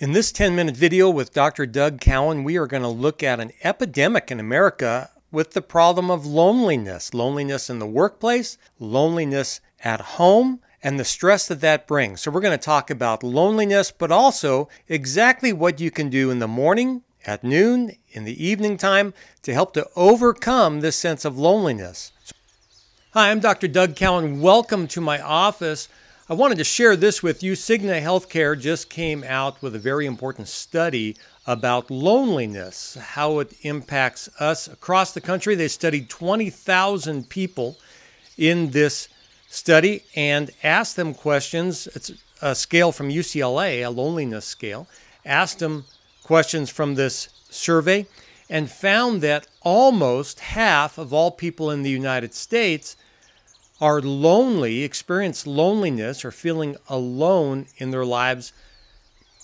In this 10 minute video with Dr. Doug Cowan, we are going to look at an epidemic in America with the problem of loneliness loneliness in the workplace, loneliness at home, and the stress that that brings. So, we're going to talk about loneliness, but also exactly what you can do in the morning, at noon, in the evening time to help to overcome this sense of loneliness. Hi, I'm Dr. Doug Cowan. Welcome to my office. I wanted to share this with you. Cigna Healthcare just came out with a very important study about loneliness, how it impacts us across the country. They studied 20,000 people in this study and asked them questions. It's a scale from UCLA, a loneliness scale. Asked them questions from this survey and found that almost half of all people in the United States are lonely, experience loneliness or feeling alone in their lives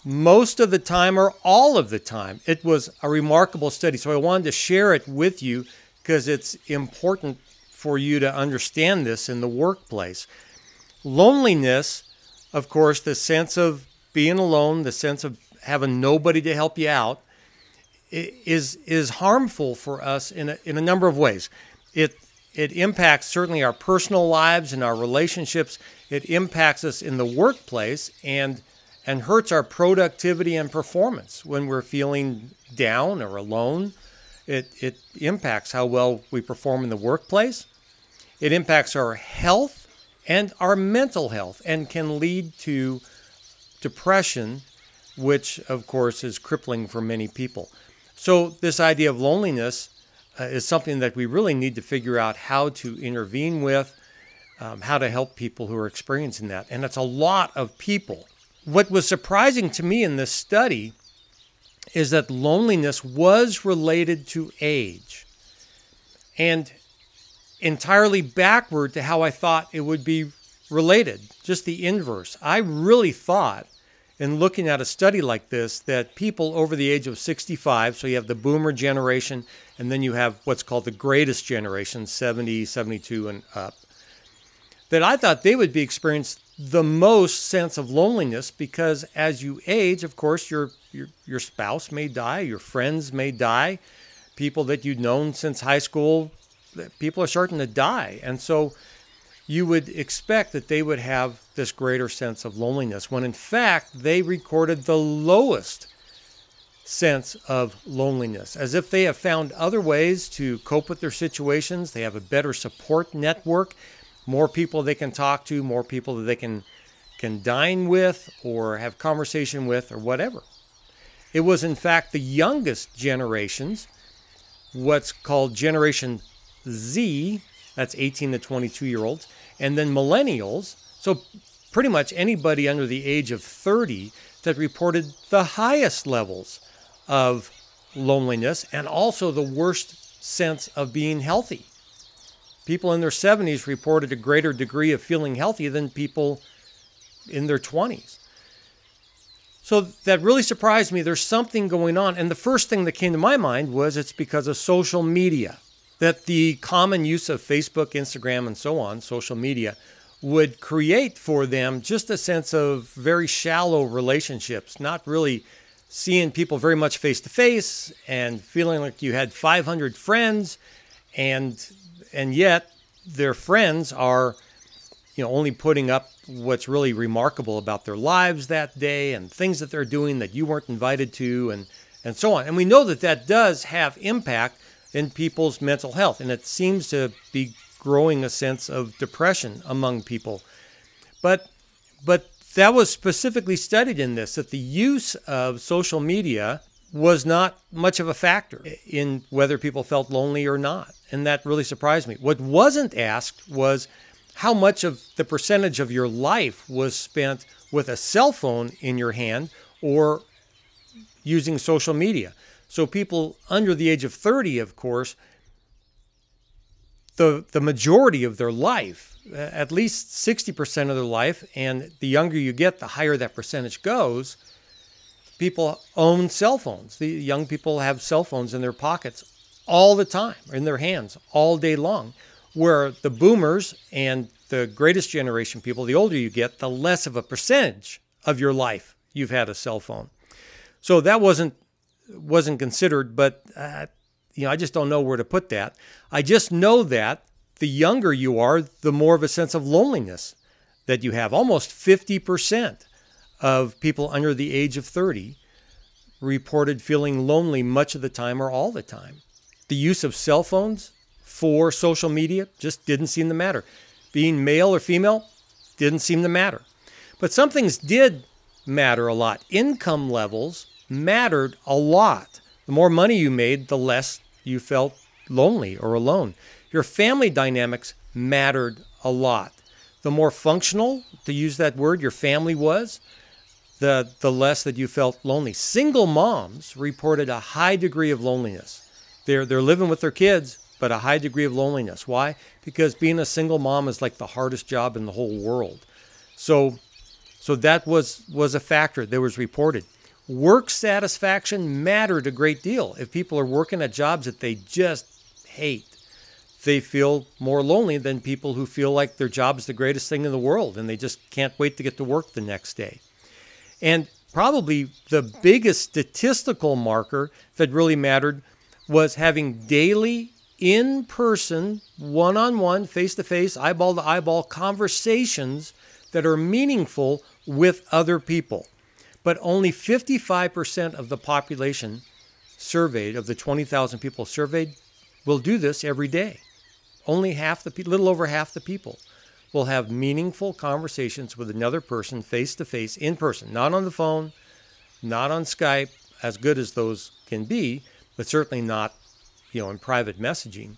most of the time or all of the time. It was a remarkable study. So I wanted to share it with you because it's important for you to understand this in the workplace. Loneliness, of course, the sense of being alone, the sense of having nobody to help you out, is is harmful for us in a, in a number of ways. It it impacts certainly our personal lives and our relationships. It impacts us in the workplace and and hurts our productivity and performance when we're feeling down or alone. It, it impacts how well we perform in the workplace. It impacts our health and our mental health and can lead to depression, which, of course, is crippling for many people. So, this idea of loneliness uh, is something that we really need to figure out how to intervene with, um, how to help people who are experiencing that. And it's a lot of people. What was surprising to me in this study is that loneliness was related to age and entirely backward to how I thought it would be related, just the inverse. I really thought in looking at a study like this that people over the age of 65, so you have the boomer generation, and then you have what's called the greatest generation, 70, 72, and up, that I thought they would be experiencing the most sense of loneliness because as you age, of course, your, your, your spouse may die, your friends may die, people that you've known since high school, people are starting to die. And so you would expect that they would have this greater sense of loneliness, when in fact they recorded the lowest sense of loneliness, as if they have found other ways to cope with their situations. They have a better support network, more people they can talk to, more people that they can can dine with or have conversation with or whatever. It was in fact the youngest generations, what's called Generation Z, that's 18 to 22 year olds. And then millennials, so pretty much anybody under the age of 30 that reported the highest levels of loneliness and also the worst sense of being healthy. People in their 70s reported a greater degree of feeling healthy than people in their 20s. So that really surprised me. There's something going on. And the first thing that came to my mind was it's because of social media that the common use of Facebook, Instagram, and so on, social media, would create for them just a sense of very shallow relationships, not really seeing people very much face to face and feeling like you had 500 friends and and yet their friends are you know only putting up what's really remarkable about their lives that day and things that they're doing that you weren't invited to and and so on. And we know that that does have impact in people's mental health. And it seems to be growing a sense of depression among people. But, but that was specifically studied in this that the use of social media was not much of a factor in whether people felt lonely or not. And that really surprised me. What wasn't asked was how much of the percentage of your life was spent with a cell phone in your hand or using social media. So people under the age of 30, of course, the, the majority of their life, at least 60% of their life, and the younger you get, the higher that percentage goes, people own cell phones. The young people have cell phones in their pockets all the time, in their hands, all day long. Where the boomers and the greatest generation people, the older you get, the less of a percentage of your life you've had a cell phone. So that wasn't wasn't considered, but uh, you know, I just don't know where to put that. I just know that the younger you are, the more of a sense of loneliness that you have. Almost 50% of people under the age of 30 reported feeling lonely much of the time or all the time. The use of cell phones for social media just didn't seem to matter. Being male or female didn't seem to matter. But some things did matter a lot. Income levels mattered a lot. The more money you made, the less you felt lonely or alone. Your family dynamics mattered a lot. The more functional, to use that word, your family was, the, the less that you felt lonely. Single moms reported a high degree of loneliness. They're, they're living with their kids, but a high degree of loneliness. Why? Because being a single mom is like the hardest job in the whole world. So, so that was, was a factor that was reported. Work satisfaction mattered a great deal. If people are working at jobs that they just hate, they feel more lonely than people who feel like their job is the greatest thing in the world and they just can't wait to get to work the next day. And probably the biggest statistical marker that really mattered was having daily, in person, one on one, face to face, eyeball to eyeball conversations that are meaningful with other people. But only 55% of the population surveyed, of the 20,000 people surveyed, will do this every day. Only half the little over half the people, will have meaningful conversations with another person face to face in person, not on the phone, not on Skype, as good as those can be, but certainly not, you know, in private messaging,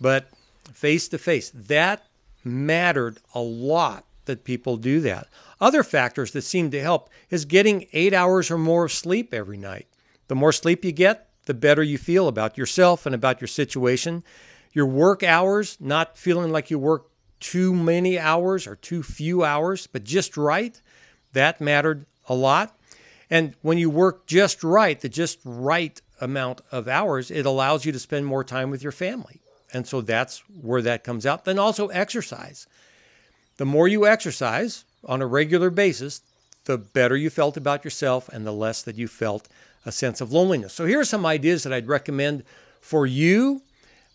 but face to face. That mattered a lot that people do that. Other factors that seem to help is getting eight hours or more of sleep every night. The more sleep you get, the better you feel about yourself and about your situation. Your work hours, not feeling like you work too many hours or too few hours, but just right, that mattered a lot. And when you work just right, the just right amount of hours, it allows you to spend more time with your family. And so that's where that comes out. Then also exercise. The more you exercise on a regular basis, the better you felt about yourself and the less that you felt a sense of loneliness. So here are some ideas that I'd recommend for you,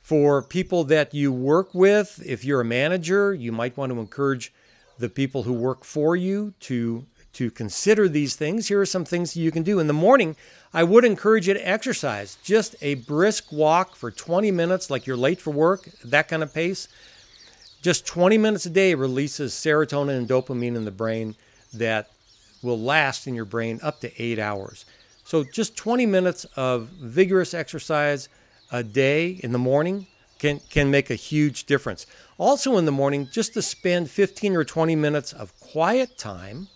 for people that you work with. If you're a manager, you might want to encourage the people who work for you to to consider these things. Here are some things you can do. In the morning, I would encourage you to exercise. Just a brisk walk for 20 minutes, like you're late for work, that kind of pace. Just 20 minutes a day releases serotonin and dopamine in the brain that will last in your brain up to eight hours. So, just 20 minutes of vigorous exercise a day in the morning can, can make a huge difference. Also, in the morning, just to spend 15 or 20 minutes of quiet time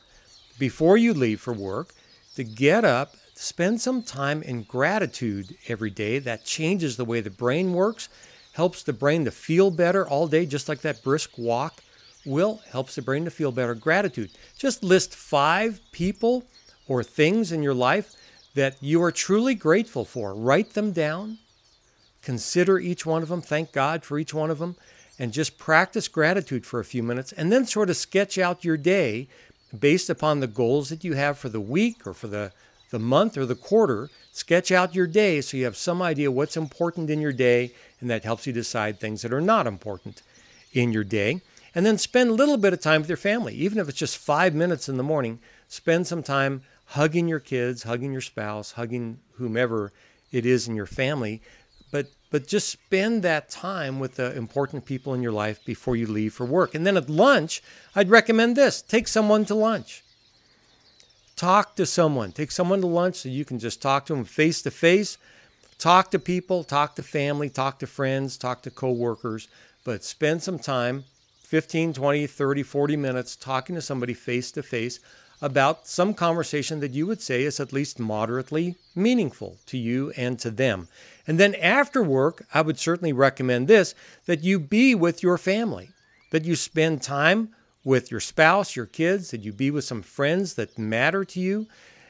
before you leave for work, to get up, spend some time in gratitude every day. That changes the way the brain works helps the brain to feel better all day, just like that brisk walk will helps the brain to feel better. Gratitude. Just list five people or things in your life that you are truly grateful for. Write them down. Consider each one of them. Thank God for each one of them. And just practice gratitude for a few minutes and then sort of sketch out your day based upon the goals that you have for the week or for the, the month or the quarter. Sketch out your day so you have some idea what's important in your day and that helps you decide things that are not important in your day. And then spend a little bit of time with your family, even if it's just five minutes in the morning. Spend some time hugging your kids, hugging your spouse, hugging whomever it is in your family. But but just spend that time with the important people in your life before you leave for work. And then at lunch, I'd recommend this: take someone to lunch. Talk to someone. Take someone to lunch so you can just talk to them face to face Talk to people, talk to family, talk to friends, talk to coworkers, but spend some time 15, 20, 30, 40 minutes talking to somebody face to face about some conversation that you would say is at least moderately meaningful to you and to them. And then after work, I would certainly recommend this that you be with your family, that you spend time with your spouse, your kids, that you be with some friends that matter to you.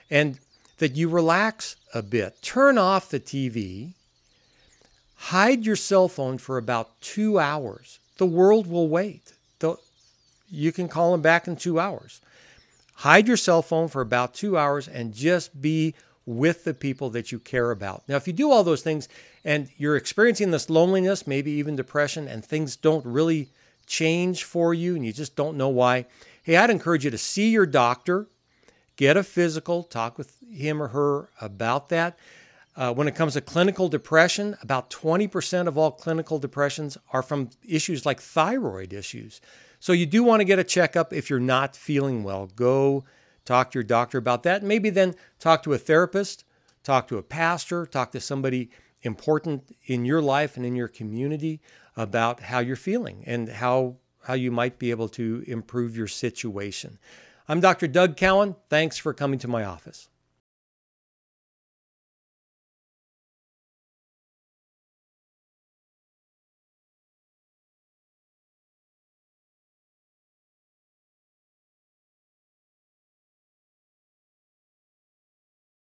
And that you relax a bit. Turn off the TV. Hide your cell phone for about two hours. The world will wait. You can call them back in two hours. Hide your cell phone for about two hours and just be with the people that you care about. Now, if you do all those things and you're experiencing this loneliness, maybe even depression, and things don't really change for you and you just don't know why, hey, I'd encourage you to see your doctor, get a physical, talk with him or her about that. Uh, when it comes to clinical depression, about 20% of all clinical depressions are from issues like thyroid issues. So you do want to get a checkup if you're not feeling well. Go talk to your doctor about that. Maybe then talk to a therapist, talk to a pastor, talk to somebody important in your life and in your community about how you're feeling and how how you might be able to improve your situation. I'm Dr. Doug Cowan. Thanks for coming to my office.